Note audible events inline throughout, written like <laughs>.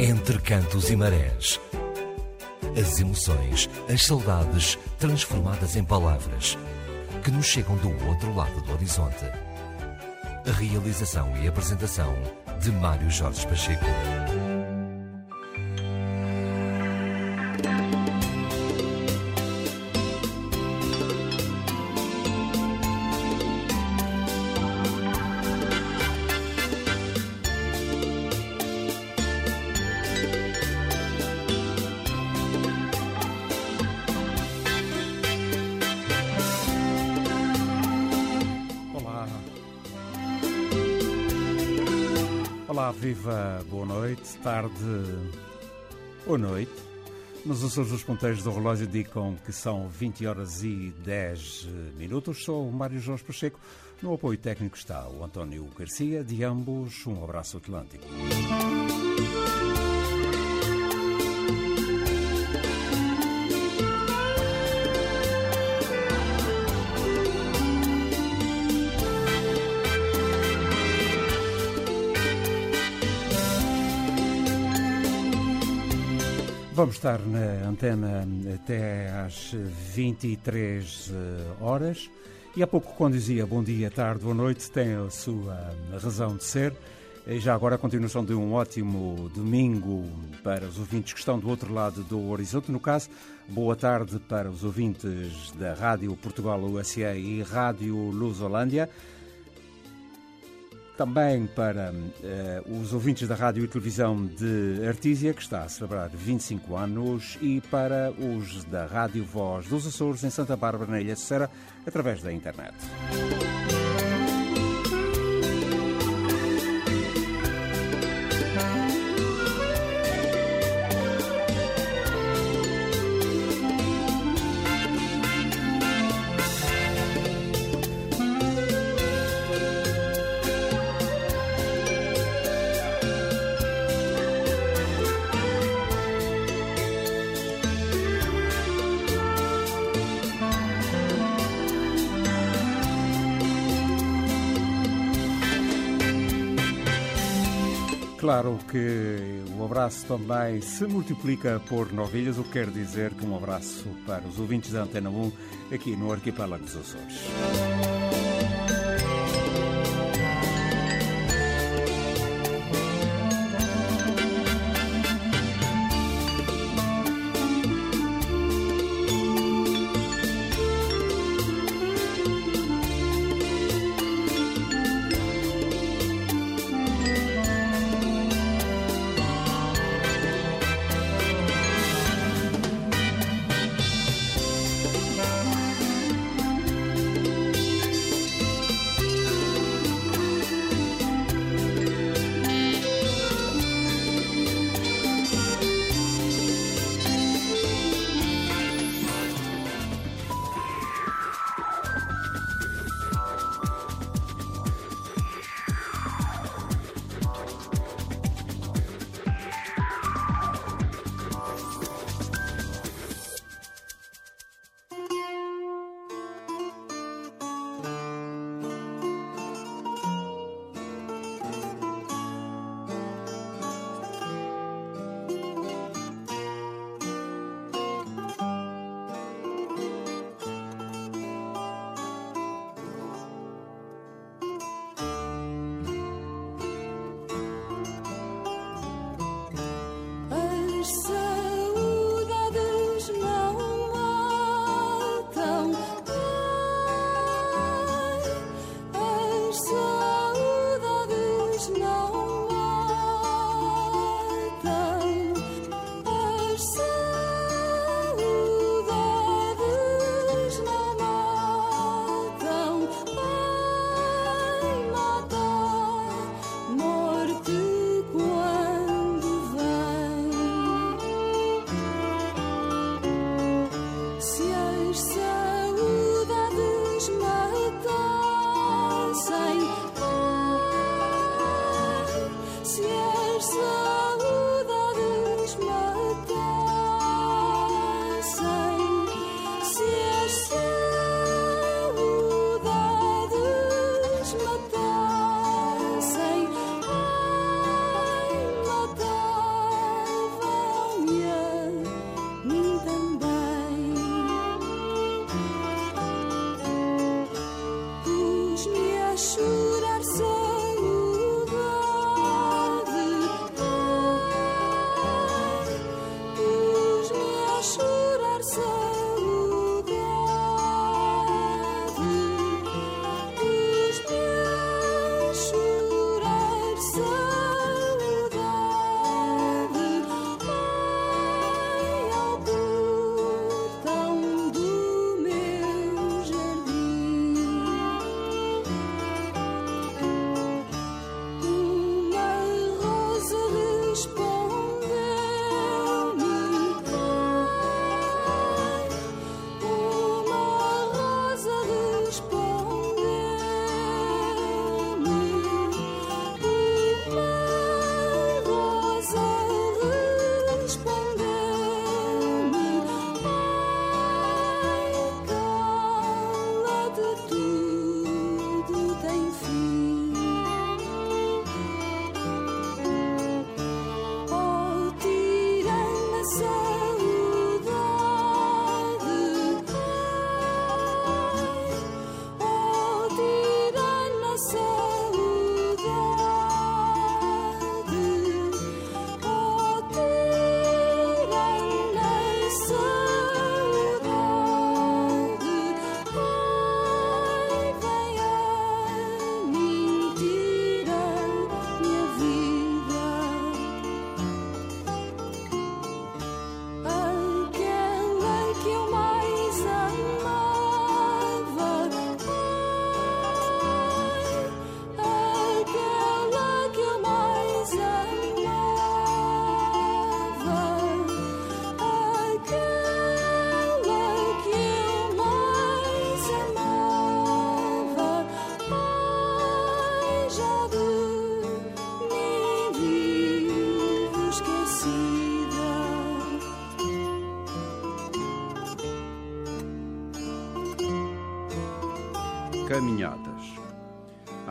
Entre cantos e marés. As emoções, as saudades transformadas em palavras que nos chegam do outro lado do horizonte. A realização e apresentação de Mário Jorge Pacheco. Viva, boa noite, tarde ou noite. Nos Açores dos Ponteiros do Relógio indicam que são 20 horas e 10 minutos. Sou o Mário Jorge Pacheco. No apoio técnico está o António Garcia. De ambos, um abraço atlântico. Vamos estar na antena até às 23 horas. E há pouco, quando dizia bom dia, tarde, boa noite, tem a sua razão de ser. E já agora a continuação de um ótimo domingo para os ouvintes que estão do outro lado do horizonte. No caso, boa tarde para os ouvintes da Rádio Portugal USA e Rádio Luz Holândia. Também para uh, os ouvintes da rádio e televisão de Artísia, que está a celebrar 25 anos, e para os da Rádio Voz dos Açores, em Santa Bárbara, na Ilha de Serra, através da internet. Claro que o abraço também se multiplica por novilhas, o que quer dizer que um abraço para os ouvintes da Antena 1 aqui no Arquipélago dos Açores.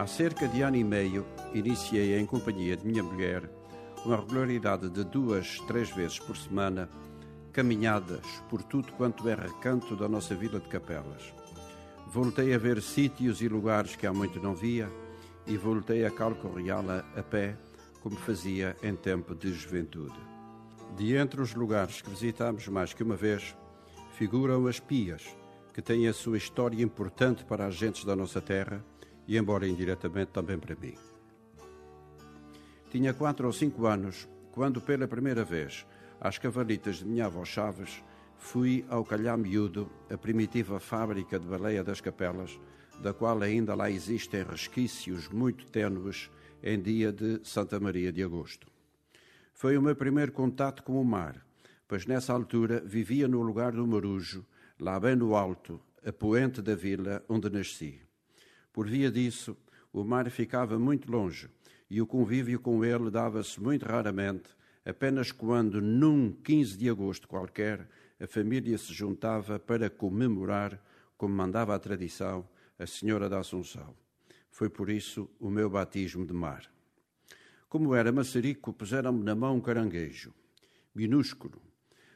Há cerca de ano e meio, iniciei em companhia de minha mulher uma regularidade de duas, três vezes por semana, caminhadas por tudo quanto é recanto da nossa vila de Capelas. Voltei a ver sítios e lugares que há muito não via e voltei a calcorreá-la a pé, como fazia em tempo de juventude. De entre os lugares que visitámos mais que uma vez, figuram as Pias, que têm a sua história importante para as gentes da nossa terra e, embora indiretamente, também para mim. Tinha quatro ou cinco anos quando, pela primeira vez, às cavalitas de minha avó Chaves, fui ao Calhar Miúdo, a primitiva fábrica de baleia das capelas, da qual ainda lá existem resquícios muito tênues em dia de Santa Maria de Agosto. Foi o meu primeiro contato com o mar, pois nessa altura vivia no lugar do Marujo, lá bem no alto, a poente da vila onde nasci. Por via disso, o mar ficava muito longe e o convívio com ele dava-se muito raramente, apenas quando, num 15 de agosto qualquer, a família se juntava para comemorar, como mandava a tradição, a Senhora da Assunção. Foi por isso o meu batismo de mar. Como era maçarico, puseram-me na mão um caranguejo, minúsculo,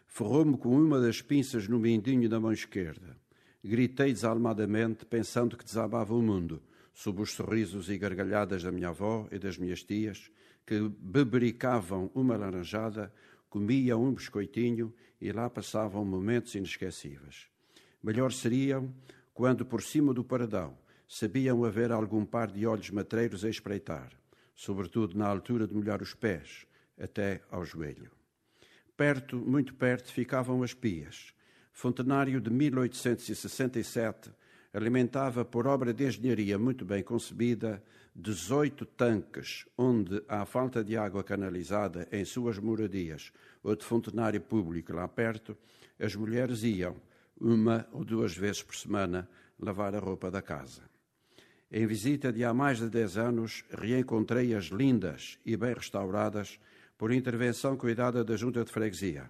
Ferrou-me com uma das pinças no mindinho da mão esquerda. Gritei desalmadamente, pensando que desabava o mundo, sob os sorrisos e gargalhadas da minha avó e das minhas tias, que bebericavam uma laranjada, comiam um biscoitinho e lá passavam momentos inesquecíveis. Melhor seriam quando, por cima do paradão, sabiam haver algum par de olhos matreiros a espreitar, sobretudo na altura de molhar os pés, até ao joelho. Perto, muito perto, ficavam as pias. Fontenário de 1867 alimentava, por obra de engenharia muito bem concebida, 18 tanques, onde, à falta de água canalizada em suas moradias ou de fontenário público lá perto, as mulheres iam, uma ou duas vezes por semana, lavar a roupa da casa. Em visita de há mais de dez anos, reencontrei-as lindas e bem restauradas por intervenção cuidada da Junta de Freguesia.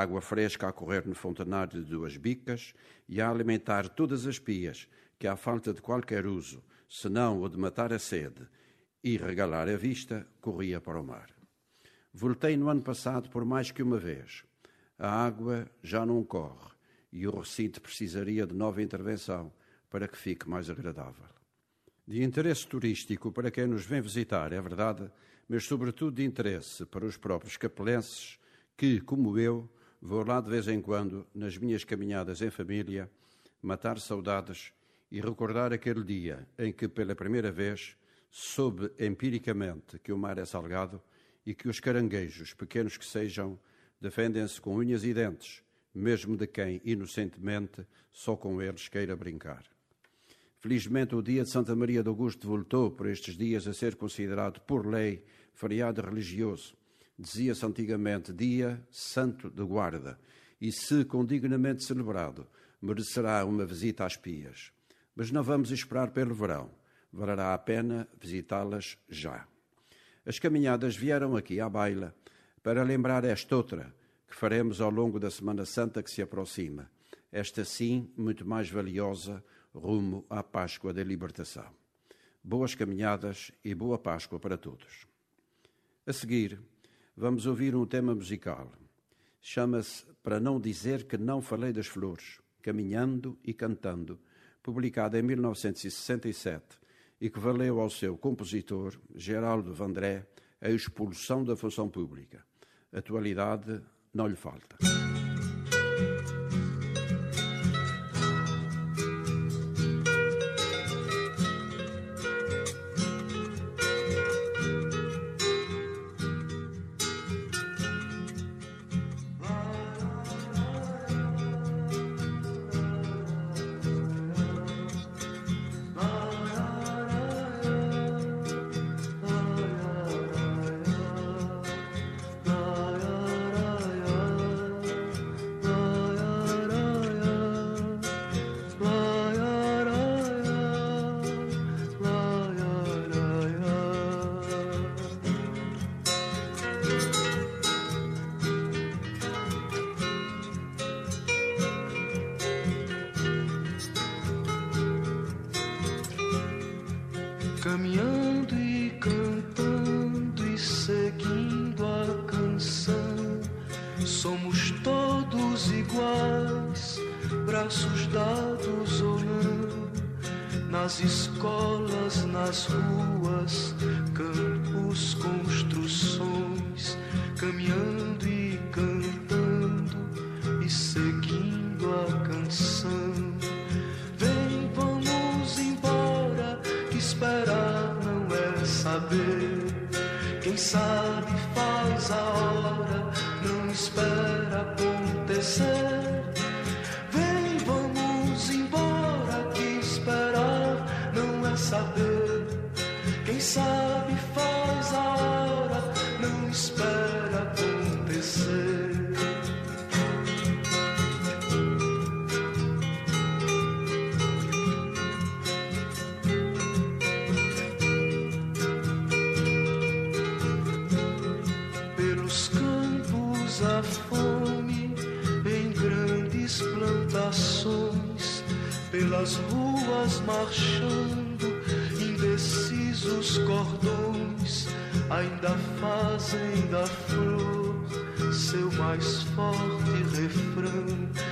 Água fresca a correr no fontanário de duas bicas e a alimentar todas as pias que, à falta de qualquer uso, senão o de matar a sede e regalar a vista, corria para o mar. Voltei no ano passado por mais que uma vez. A água já não corre e o recinto precisaria de nova intervenção para que fique mais agradável. De interesse turístico para quem nos vem visitar, é verdade, mas sobretudo de interesse para os próprios capelenses que, como eu, vou lá de vez em quando, nas minhas caminhadas em família, matar saudades e recordar aquele dia em que, pela primeira vez, soube empiricamente que o mar é salgado e que os caranguejos, pequenos que sejam, defendem-se com unhas e dentes, mesmo de quem, inocentemente, só com eles queira brincar. Felizmente, o dia de Santa Maria de Augusto voltou por estes dias a ser considerado, por lei, feriado religioso. Dizia-se antigamente Dia Santo de Guarda, e se condignamente celebrado, merecerá uma visita às pias. Mas não vamos esperar pelo verão, valerá a pena visitá-las já. As caminhadas vieram aqui à baila para lembrar esta outra que faremos ao longo da Semana Santa que se aproxima, esta sim muito mais valiosa rumo à Páscoa da Libertação. Boas caminhadas e boa Páscoa para todos. A seguir, vamos ouvir um tema musical. Chama-se Para Não Dizer Que Não Falei das Flores, Caminhando e Cantando, publicado em 1967 e que valeu ao seu compositor, Geraldo Vandré, a expulsão da função pública. Atualidade não lhe falta. versos dados ou não, nas escolas, nas ruas, campos, construções, caminhando e cantando e seguindo a canção. Vem, vamos embora, que esperar não é saber. Quem sabe faz a hora, não espera acontecer. saber. Quem sabe faz a hora, não espera acontecer. Pelos campos a fome em grandes plantações, pelas ruas marchando os cordões ainda fazem da flor seu mais forte refrão.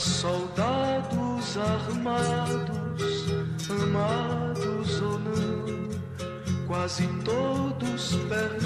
soldados armados, amados ou não, quase todos perdidos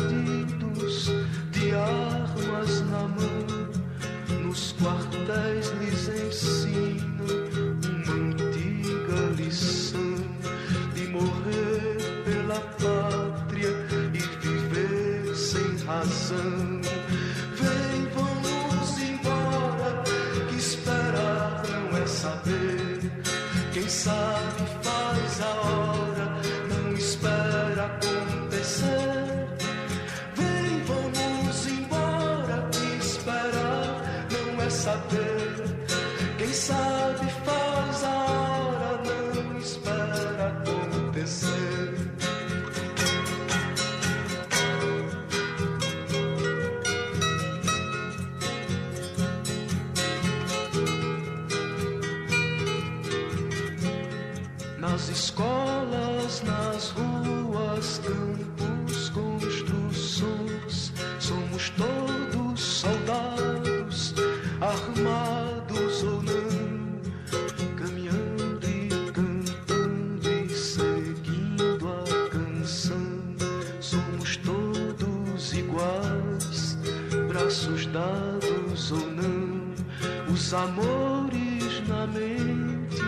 os amores na mente,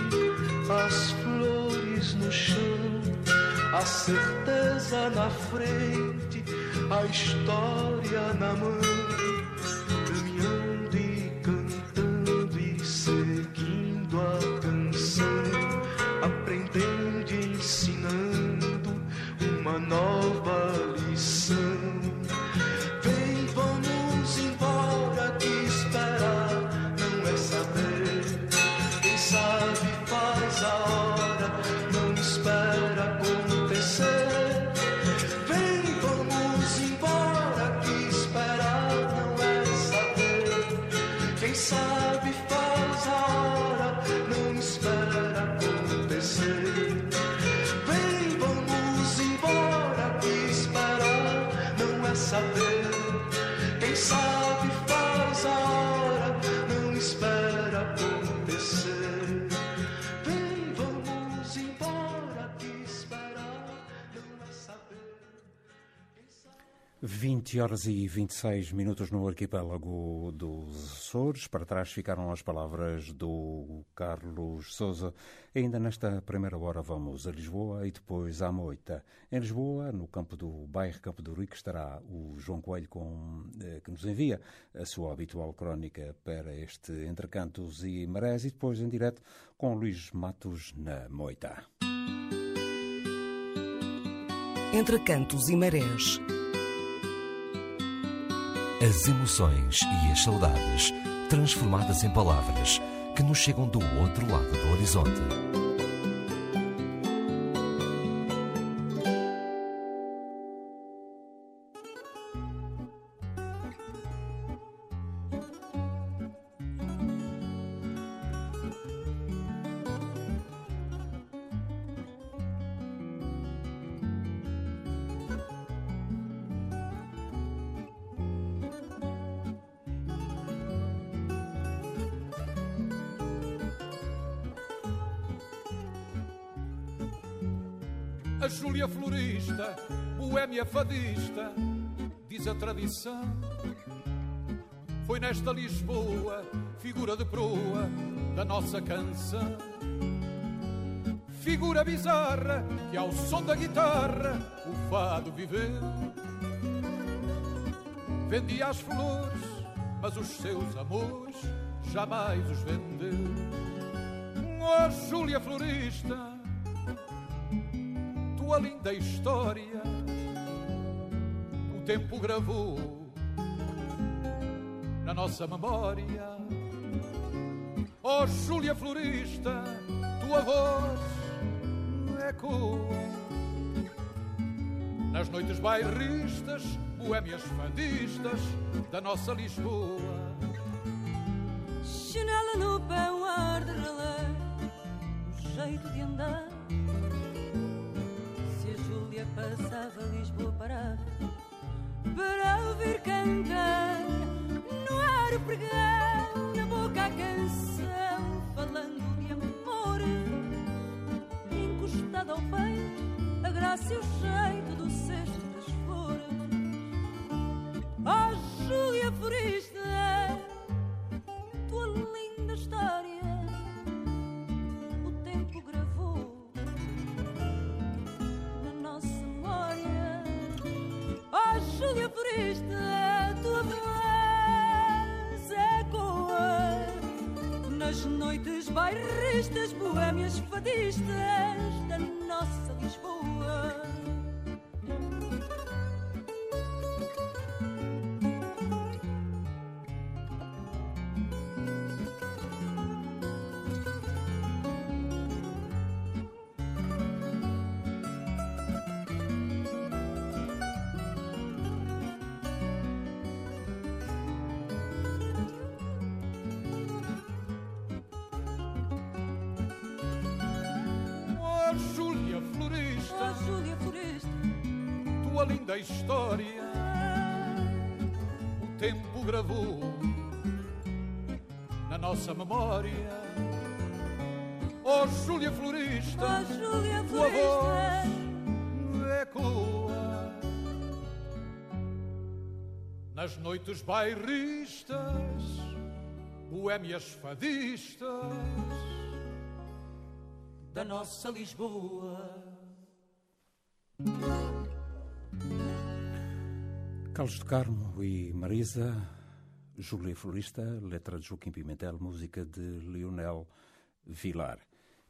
as flores no chão, a certeza na frente, a história na mão. 20 horas e 26 minutos no arquipélago dos Açores. Para trás ficaram as palavras do Carlos Souza. Ainda nesta primeira hora vamos a Lisboa e depois à Moita. Em Lisboa, no campo do bairro Campo do Rico, estará o João Coelho com, eh, que nos envia a sua habitual crónica para este Entre Cantos e Marés e depois em direto com Luís Matos na Moita. Entre Cantos e Marés as emoções e as saudades transformadas em palavras que nos chegam do outro lado do horizonte. Nesta Lisboa, figura de proa da nossa canção. Figura bizarra que ao som da guitarra o fado viveu. Vendia as flores, mas os seus amores jamais os vendeu. Oh, Júlia florista, tua linda história o tempo gravou nossa memória. Oh, Júlia Florista, tua voz ecoa nas noites bairristas, boémias fadistas da nossa Lisboa. Chinela no pé, um ar de relé, um jeito de andar passava Lisboa parava para ouvir cantar o na boca a canção, falando de amor, encostado ao peito, a graça e o jeito do cesto bairristas, boêmias fadistas da história o tempo gravou na nossa memória. Oh, Júlia Florista, oh, Júlia tua voz ecoa nas noites bairristas, boémias fadistas da nossa Lisboa. Carlos de Carmo e Marisa, Júlia Florista, letra de Joaquim Pimentel, música de Lionel Vilar.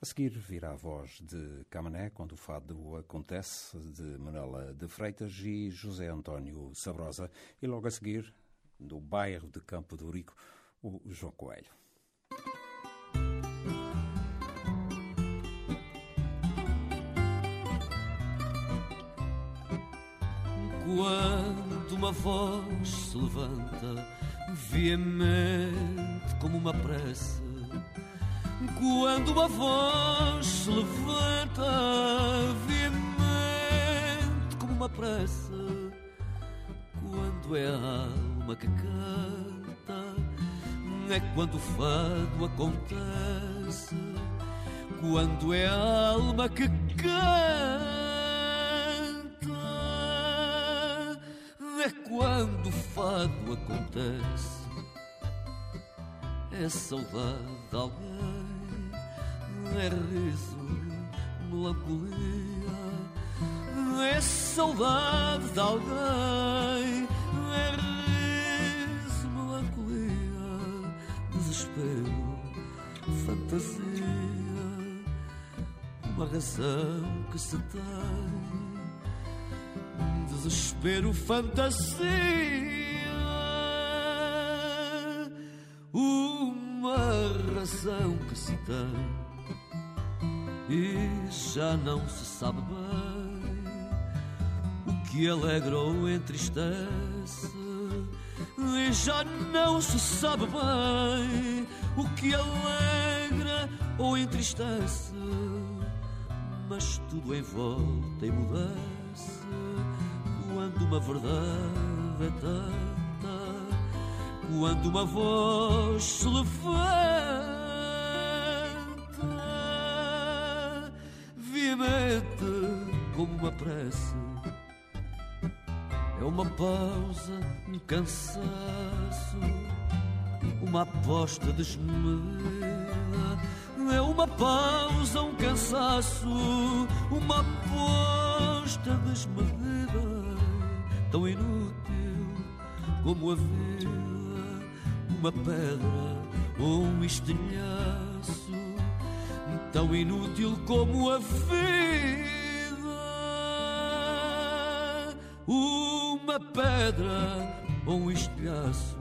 A seguir virá a voz de Camané, quando o fado acontece, de Manuela de Freitas e José António Sabrosa. E logo a seguir, do bairro de Campo do Rico, o João Coelho. Quando uma voz se levanta, veemente como uma prece. Quando uma voz se levanta, veemente como uma prece. Quando é a alma que canta, é quando o fado acontece. Quando é a alma que canta é quando o fado acontece. É saudade de alguém, é riso, melancolia. É saudade de alguém, é riso, melancolia, desespero, fantasia. Uma razão que se tem desespero, fantasia. Uma razão que se tem e já não se sabe bem o que alegra ou entristece. E já não se sabe bem o que alegra ou entristece, mas tudo em volta emudece quando uma verdade é tanta, quando uma voz se levanta, veemente como uma prece. É uma pausa, um cansaço, uma aposta desmedida. É uma pausa, um cansaço, uma aposta desmedida tão inútil como a vida, uma pedra ou um estilhaço, tão inútil como a vida, uma pedra ou um estilhaço.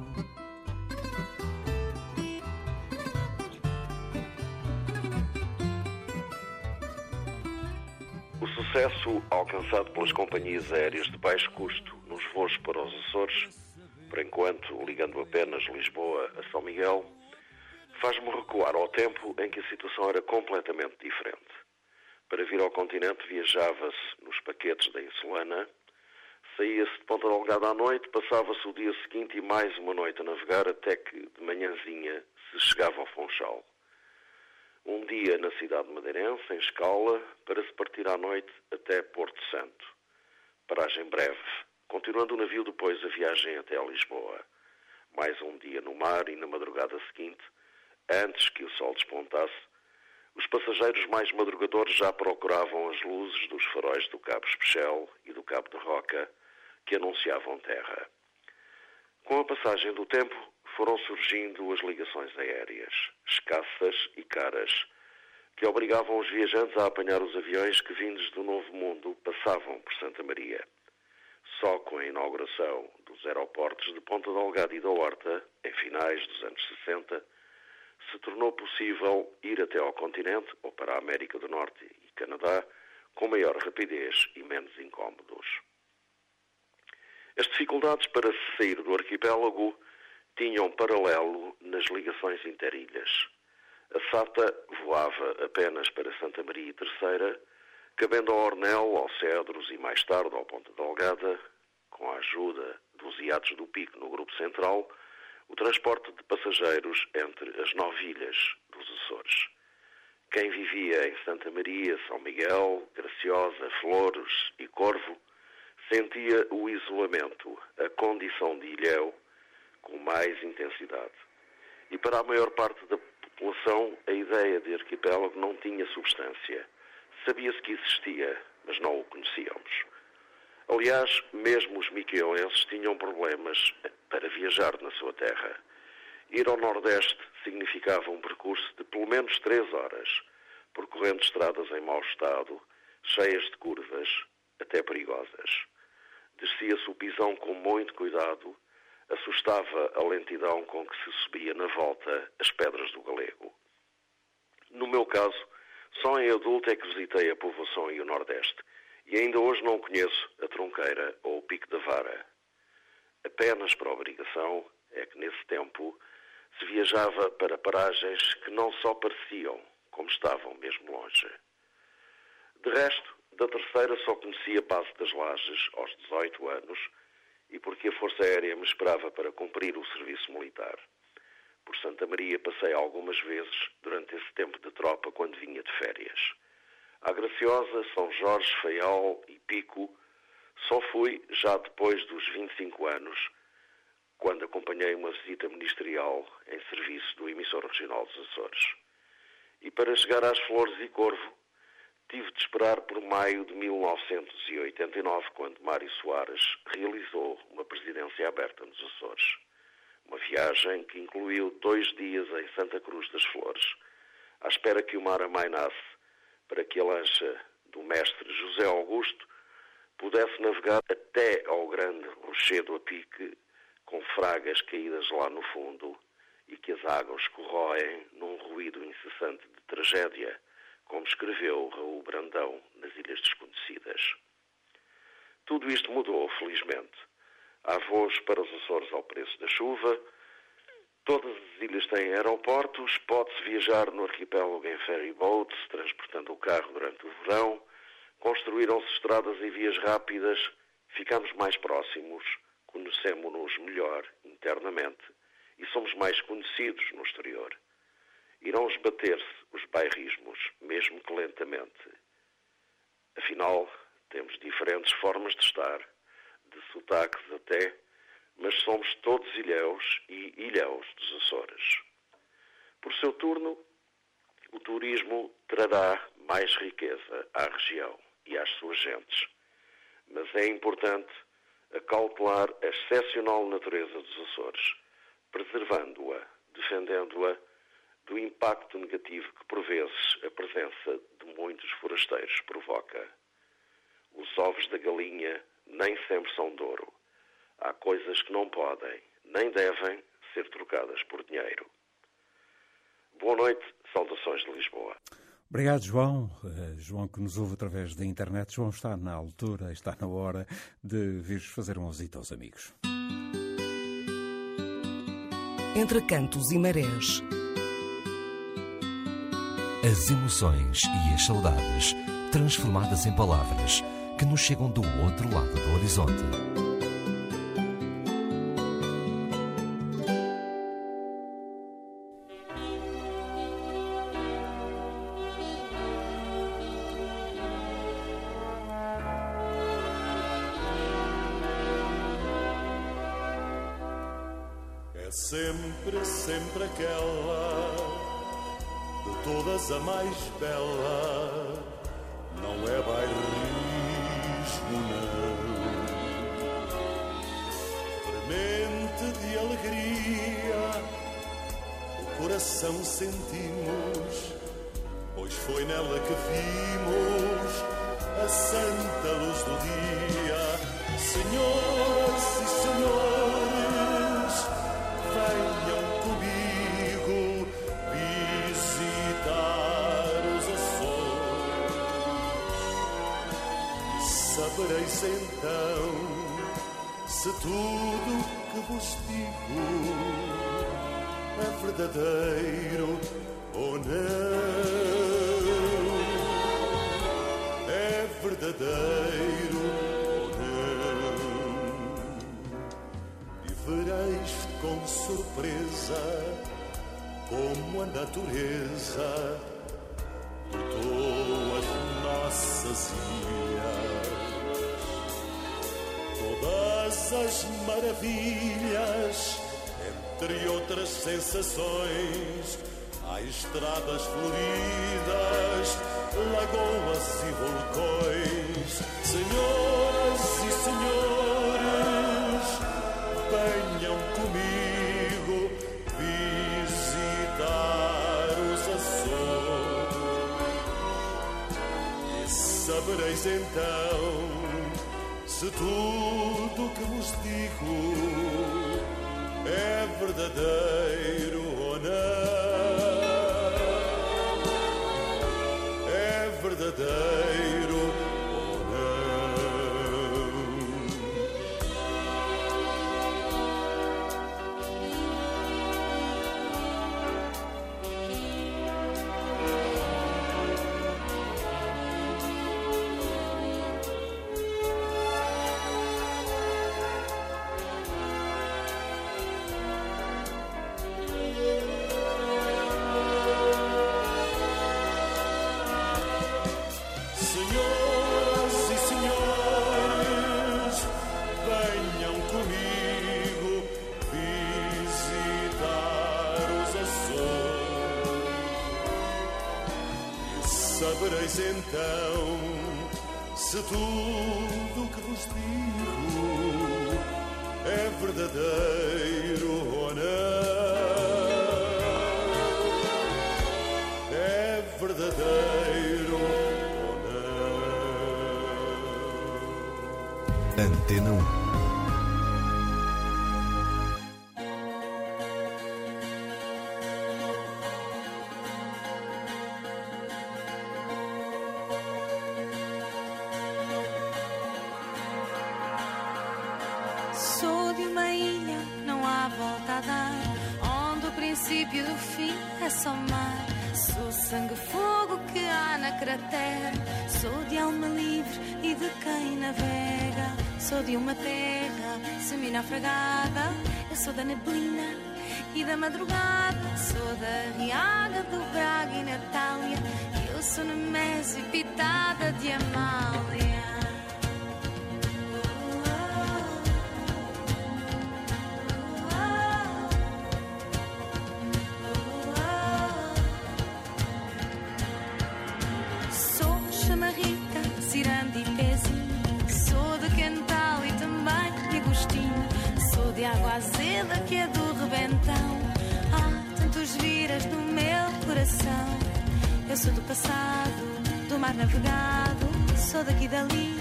O sucesso alcançado pelas companhias aéreas de baixo custo voos para os Açores, por enquanto ligando apenas Lisboa a São Miguel, faz-me recuar ao tempo em que a situação era completamente diferente. Para vir ao continente viajava-se nos paquetes da Insulana, saía-se de Ponta Delgada à noite, passava-se o dia seguinte e mais uma noite a navegar até que, de manhãzinha, se chegava ao Funchal. Um dia na cidade madeirense, em escala, para se partir à noite até Porto Santo. Paragem breve, continuando o navio depois a viagem até a Lisboa. Mais um dia no mar e na madrugada seguinte, antes que o sol despontasse, os passageiros mais madrugadores já procuravam as luzes dos faróis do Cabo Especial e do Cabo de Roca, que anunciavam terra. Com a passagem do tempo, foram surgindo as ligações aéreas, escassas e caras, que obrigavam os viajantes a apanhar os aviões que, vindos do Novo Mundo, passavam por Santa Maria. Só com a inauguração dos aeroportos de Ponta Delgada e da Horta, em finais dos anos 60, se tornou possível ir até ao continente ou para a América do Norte e Canadá com maior rapidez e menos incômodos. As dificuldades para se sair do arquipélago tinham paralelo nas ligações interilhas. A SATA voava apenas para Santa Maria e Terceira, cabendo ao Ornel, ao Cedros e mais tarde ao Ponta Delgada, com a ajuda dos iates do Pico no Grupo Central, o transporte de passageiros entre as nove ilhas dos Açores. Quem vivia em Santa Maria, São Miguel, Graciosa, Flores e Corvo sentia o isolamento, a condição de ilhéu, com mais intensidade. E para a maior parte da população, a ideia de arquipélago não tinha substância. Sabia-se que existia, mas não o conhecíamos. Aliás, mesmo os miqueoenses tinham problemas para viajar na sua terra. Ir ao Nordeste significava um percurso de pelo menos três horas, percorrendo estradas em mau estado, cheias de curvas, até perigosas. Descia-se o pisão com muito cuidado, assustava a lentidão com que se subia na volta as pedras do Galego. No meu caso, só em adulto é que visitei a povoação e o Nordeste, e ainda hoje não conheço a Tronqueira ou o Pico da Vara. Apenas por obrigação é que nesse tempo se viajava para paragens que não só pareciam, como estavam mesmo longe. De resto, da terceira só conhecia base das lajes aos 18 anos e porque a Força Aérea me esperava para cumprir o serviço militar. Por Santa Maria passei algumas vezes durante esse tempo de tropa quando vinha de férias. A Graciosa, São Jorge, Feial e Pico Só fui já depois dos 25 anos, quando acompanhei uma visita ministerial em serviço do emissor regional dos Açores. E para chegar às Flores e Corvo, tive de esperar por maio de 1989, quando Mário Soares realizou uma presidência aberta nos Açores. Uma viagem que incluiu dois dias em Santa Cruz das Flores, à espera que o mar amainasse para que a lancha do mestre José Augusto pudesse navegar até ao grande rochedo a pique, com fragas caídas lá no fundo e que as águas corroem num ruído incessante de tragédia, como escreveu Raul Brandão nas Ilhas Desconhecidas. Tudo isto mudou, felizmente. Voos para os Açores ao preço da chuva, todas as ilhas têm aeroportos, pode-se viajar no arquipélago em ferry boats, transportando o carro durante o verão, construíram-se estradas e vias rápidas, ficamos mais próximos, conhecemos-nos melhor internamente. E somos mais conhecidos no exterior. Irão esbater-se os bairrismos, mesmo que lentamente. Afinal, temos diferentes formas de estar, de sotaques até, mas somos todos ilhéus e ilhéus dos Açores. Por seu turno, o turismo trará mais riqueza à região e às suas gentes. Mas é importante acautelar a excepcional natureza dos Açores, preservando-a, defendendo-a do impacto negativo que, por vezes, a presença de muitos forasteiros provoca. Os ovos da galinha nem sempre são de ouro. Há coisas que não podem, nem devem, ser trocadas por dinheiro. Boa noite, saudações de Lisboa. Obrigado, João. Uh, João, que nos ouve através da internet. João está na altura, está na hora de vir fazer uma visita aos amigos. Entre cantos e marés. As emoções e as saudades transformadas em palavras que nos chegam do outro lado do horizonte. sempre, sempre aquela de todas a mais bela. Não é bairrismo, não. De alegria, o coração sentimos, pois foi nela que vimos a santa luz do dia. Senhoras e senhores, sabereis então se tudo que vos digo é verdadeiro ou não. É verdadeiro ou não. E vereis com surpresa como a natureza nossas ilhas. Todas as maravilhas, entre outras sensações, há estradas floridas, lagoas e vulcões. Senhoras e senhores, venham comigo visitar os Açores. E sabereis então se tudo que vos digo é verdadeiro Antena 1. Cratera. Sou de alma livre e de quem navega. Sou de uma terra semi-naufragada. Eu sou da neblina e da madrugada. Sou da Riaga, do Braga e Natália. Eu sou Nemésio, pitada de Amália. Azeda que é do rebentão. Há tantos viras no meu coração. Eu sou do passado, do mar navegado. Sou daqui dali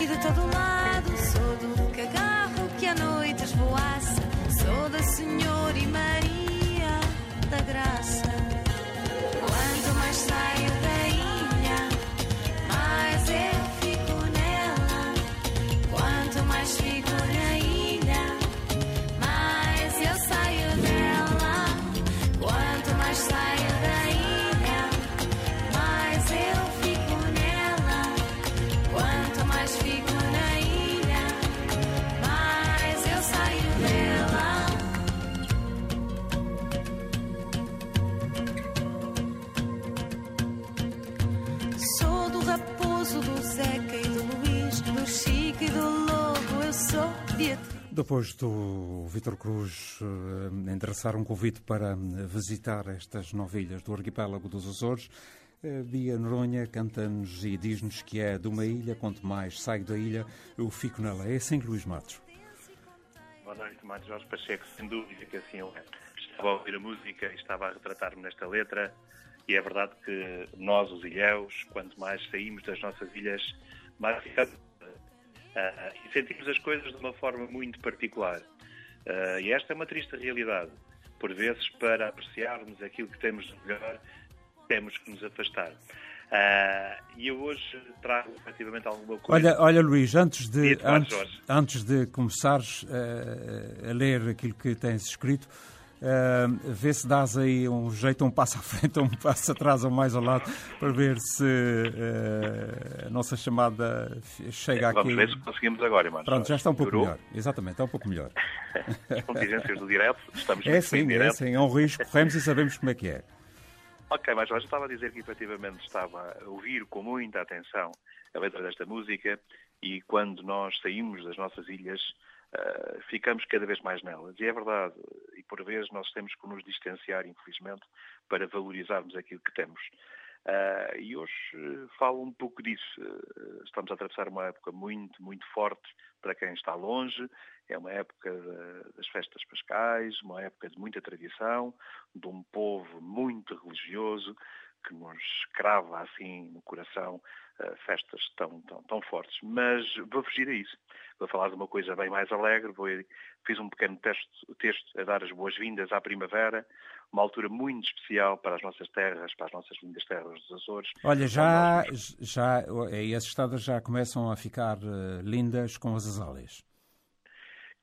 e de todo lado. Sou do cagarro que à noite esvoaça. Sou da Senhora e Maria da Graça. Depois do Vítor Cruz eh, endereçar um convite para visitar estas nove ilhas do arquipélago dos Açores, eh, Bia Noronha canta-nos e diz-nos que é de uma ilha, quanto mais saio da ilha, eu fico nela. É assim, Luís Matos? Boa noite, Mário Jorge Pacheco, sem dúvida que assim é. Estava a ouvir a música e estava a retratar-me nesta letra, e é verdade que nós, os ilhéus, quanto mais saímos das nossas ilhas, mais ficamos. Ah, e sentimos as coisas de uma forma muito particular. Ah, e esta é uma triste realidade. Por vezes, para apreciarmos aquilo que temos de melhor, temos que nos afastar. Ah, e eu hoje trago efetivamente alguma coisa. Olha, olha Luís, antes de, antes, antes de começares eh, a ler aquilo que tens escrito, eh, vê se dás aí um jeito, um passo à frente, um passo atrás ou mais ao lado, para ver se eh, a nossa chamada chega Vamos aqui. ver se conseguimos agora, Mário Pronto, já está um pouco Melhorou? melhor. Exatamente, está um pouco melhor. <laughs> As contingências do direto, estamos É sim, é sim, é um risco, corremos e sabemos como é que é. Ok, mas hoje estava a dizer que efetivamente estava a ouvir com muita atenção a letra desta música e quando nós saímos das nossas ilhas ah, ficamos cada vez mais nelas. E é verdade, e por vezes nós temos que nos distanciar, infelizmente, para valorizarmos aquilo que temos. Ah, e hoje eh, falo um pouco disso. Eh, Estamos a atravessar uma época muito, muito forte para quem está longe. É uma época da- das festas pascais, uma época de muita tradição, de um povo muito religioso que nos crava assim no coração eh, festas tão, tão, tão fortes. Mas vou fugir a isso. Vou falar de uma coisa bem mais alegre. Vou, fiz um pequeno texto, texto a dar as boas-vindas à primavera, uma altura muito especial para as nossas terras, para as nossas lindas terras dos Açores. Olha, já, já e as estradas já começam a ficar eh, lindas com as azáleas.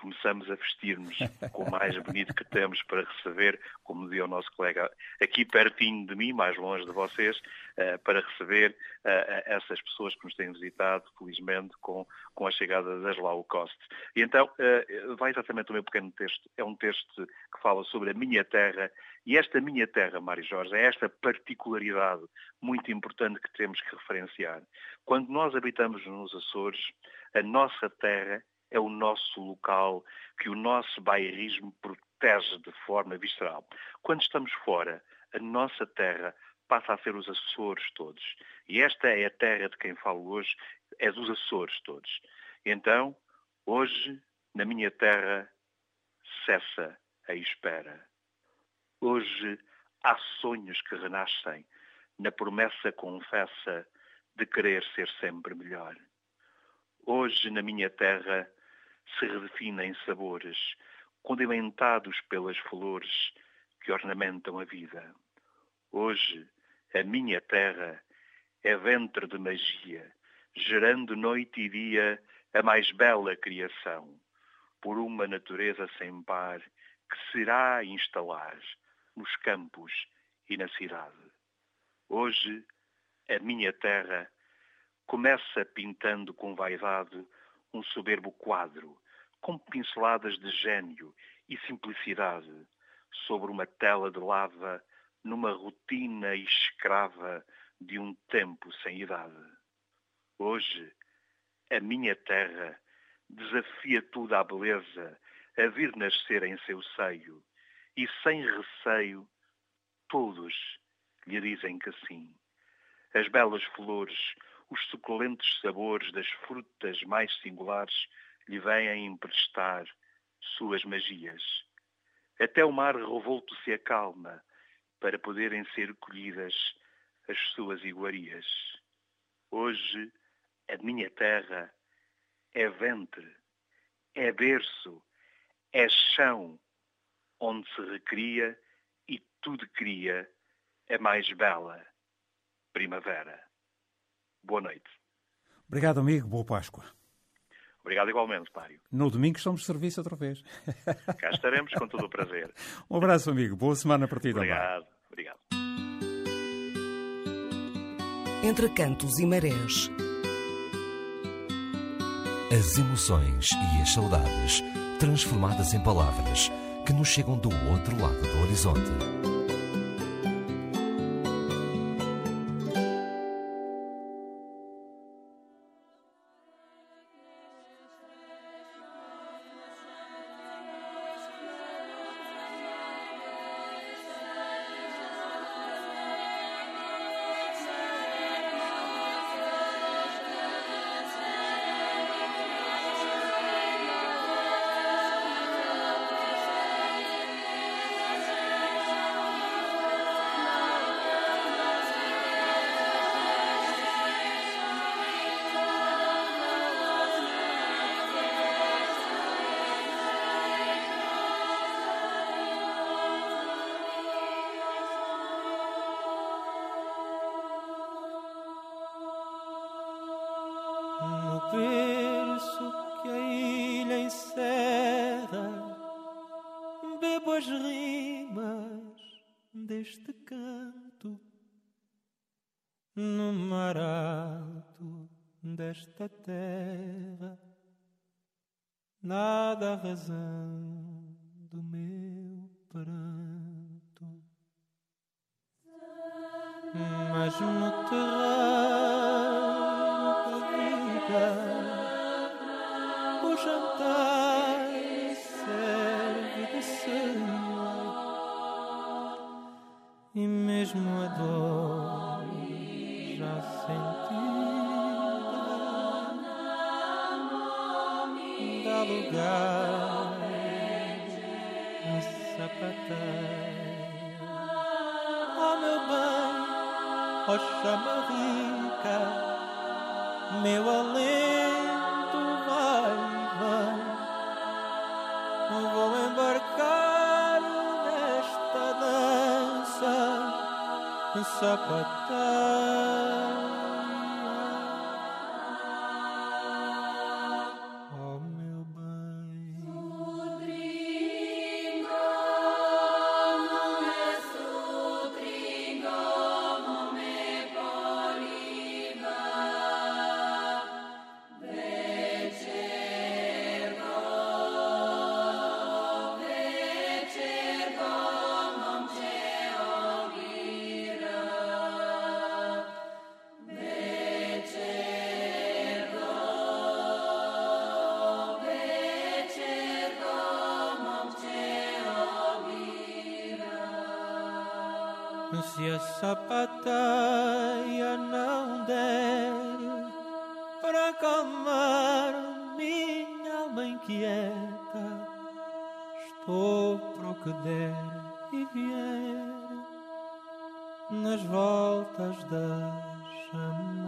Começamos a vestir-nos com o mais bonito que temos para receber, como dizia o nosso colega, aqui pertinho de mim, mais longe de vocês, eh, para receber eh, essas pessoas que nos têm visitado, felizmente, com, a chegada das low cost. E então, eh, vai exatamente o meu pequeno texto. É um texto que fala sobre a minha terra, e esta minha terra, Mário Jorge, é esta particularidade muito importante que temos que referenciar. Quando nós habitamos nos Açores, a nossa terra é o nosso local que o nosso bairrismo protege de forma visceral. Quando estamos fora, a nossa terra passa a ser os Açores todos. E esta é a terra de quem falo hoje, é dos Açores todos. Então, hoje, na minha terra, cessa a espera. Hoje há sonhos que renascem na promessa confessa de querer ser sempre melhor. Hoje, na minha terra, se redefinem sabores, condimentados pelas flores que ornamentam a vida. Hoje, a minha terra é ventre de magia, gerando noite e dia a mais bela criação, por uma natureza sem par que será instalar nos campos e na cidade. Hoje, a minha terra começa pintando com vaidade um soberbo quadro, com pinceladas de gênio e simplicidade, sobre uma tela de lava, numa rotina escrava de um tempo sem idade. Hoje, a minha terra desafia tudo à beleza, a vir nascer em seu seio, e sem receio, todos lhe dizem que sim. As belas flores, os suculentes sabores das frutas mais singulares lhe vêm emprestar suas magias. Até o mar revolto se acalma para poderem ser colhidas as suas iguarias. Hoje, a minha terra é ventre, é berço, é chão onde se recria e tudo cria a mais bela primavera. Boa noite. Obrigado, amigo. Boa Páscoa. Obrigado igualmente, Mário. No domingo estamos de serviço outra vez. <laughs> Cá estaremos com todo o prazer. Um abraço, amigo. Boa semana para ti Obrigado. Obrigado. Entre cantos e marés. As emoções e as saudades transformadas em palavras que nos chegam do outro lado do horizonte. E mesmo a dor já sentida dá lugar a sapateia. Oh meu bem, oh chama rica, meu alento sapateia. tardaşam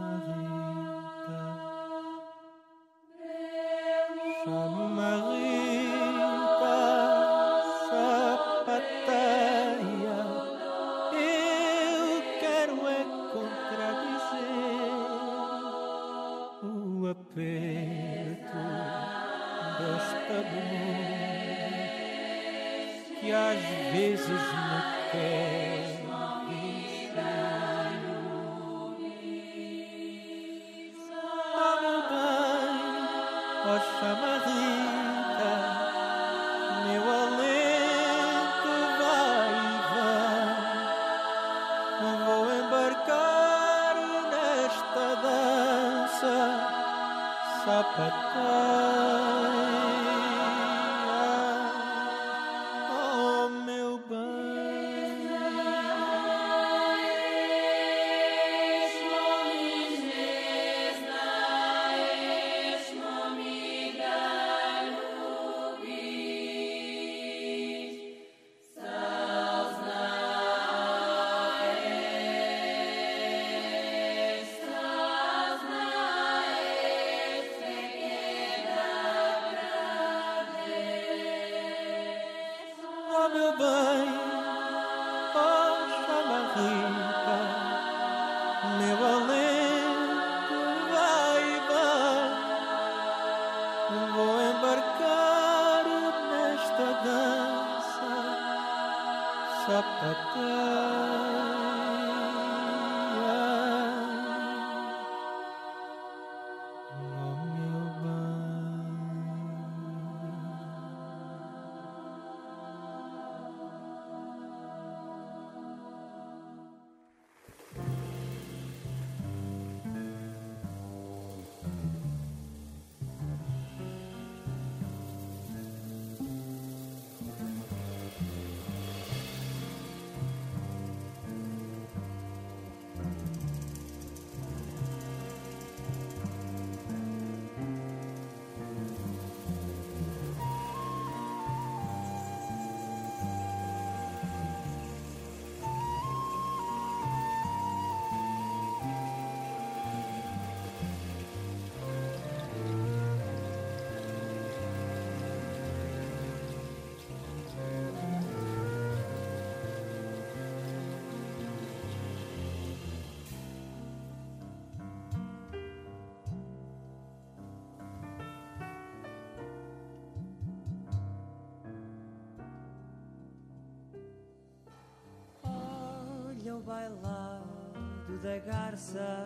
O bailado da garça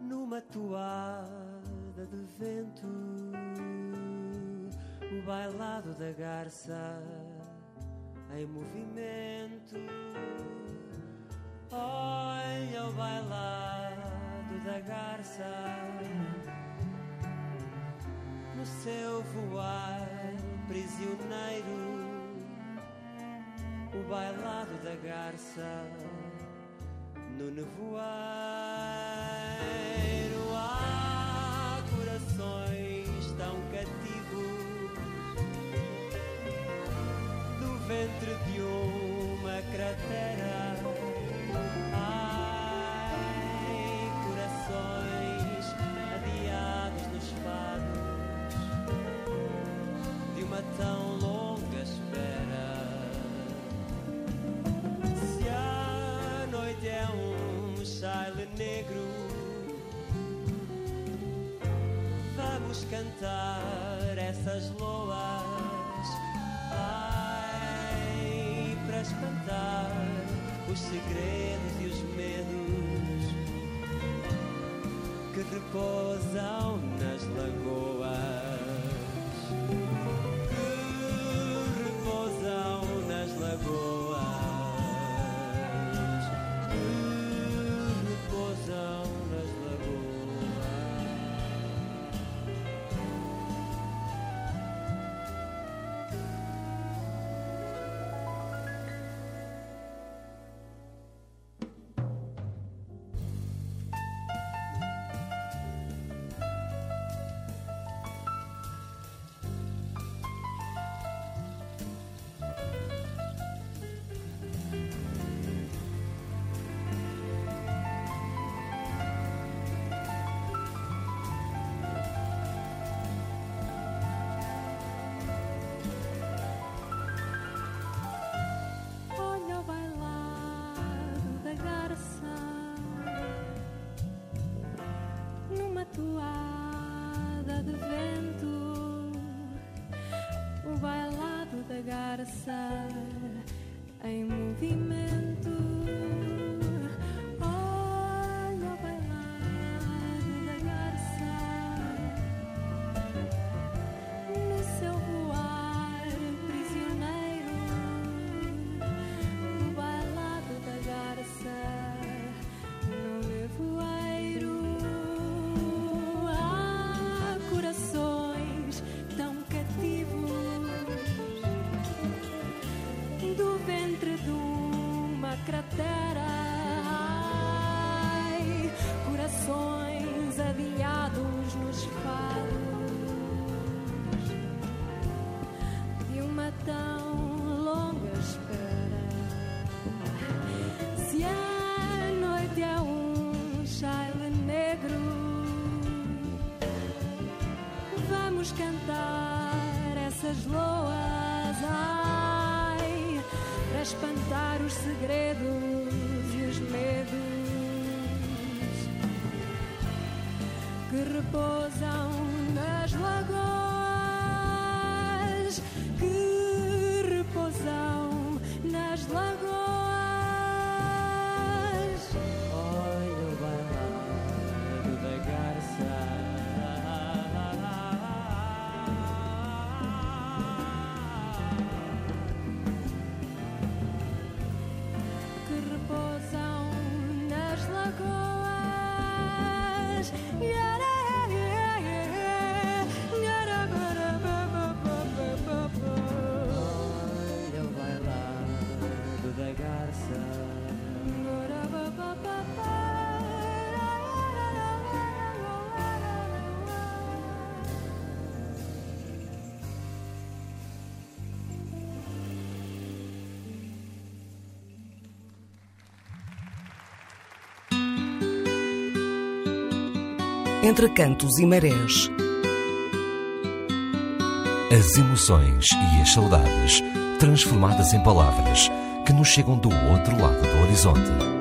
numa toada de vento. O bailado da garça em movimento. Olha o bailado da garça no seu voar prisioneiro o bailado da garça no nevoeiro. Há corações tão cativos do ventre de uma cratera vamos cantar essas loas. Ai, para espantar os segredos e os medos que repousam nas lagoas. Negro, vamos cantar essas loas, ai, para espantar os segredos e os medos que repousam nas lagoas, Entre cantos e marés. As emoções e as saudades transformadas em palavras que nos chegam do outro lado do horizonte.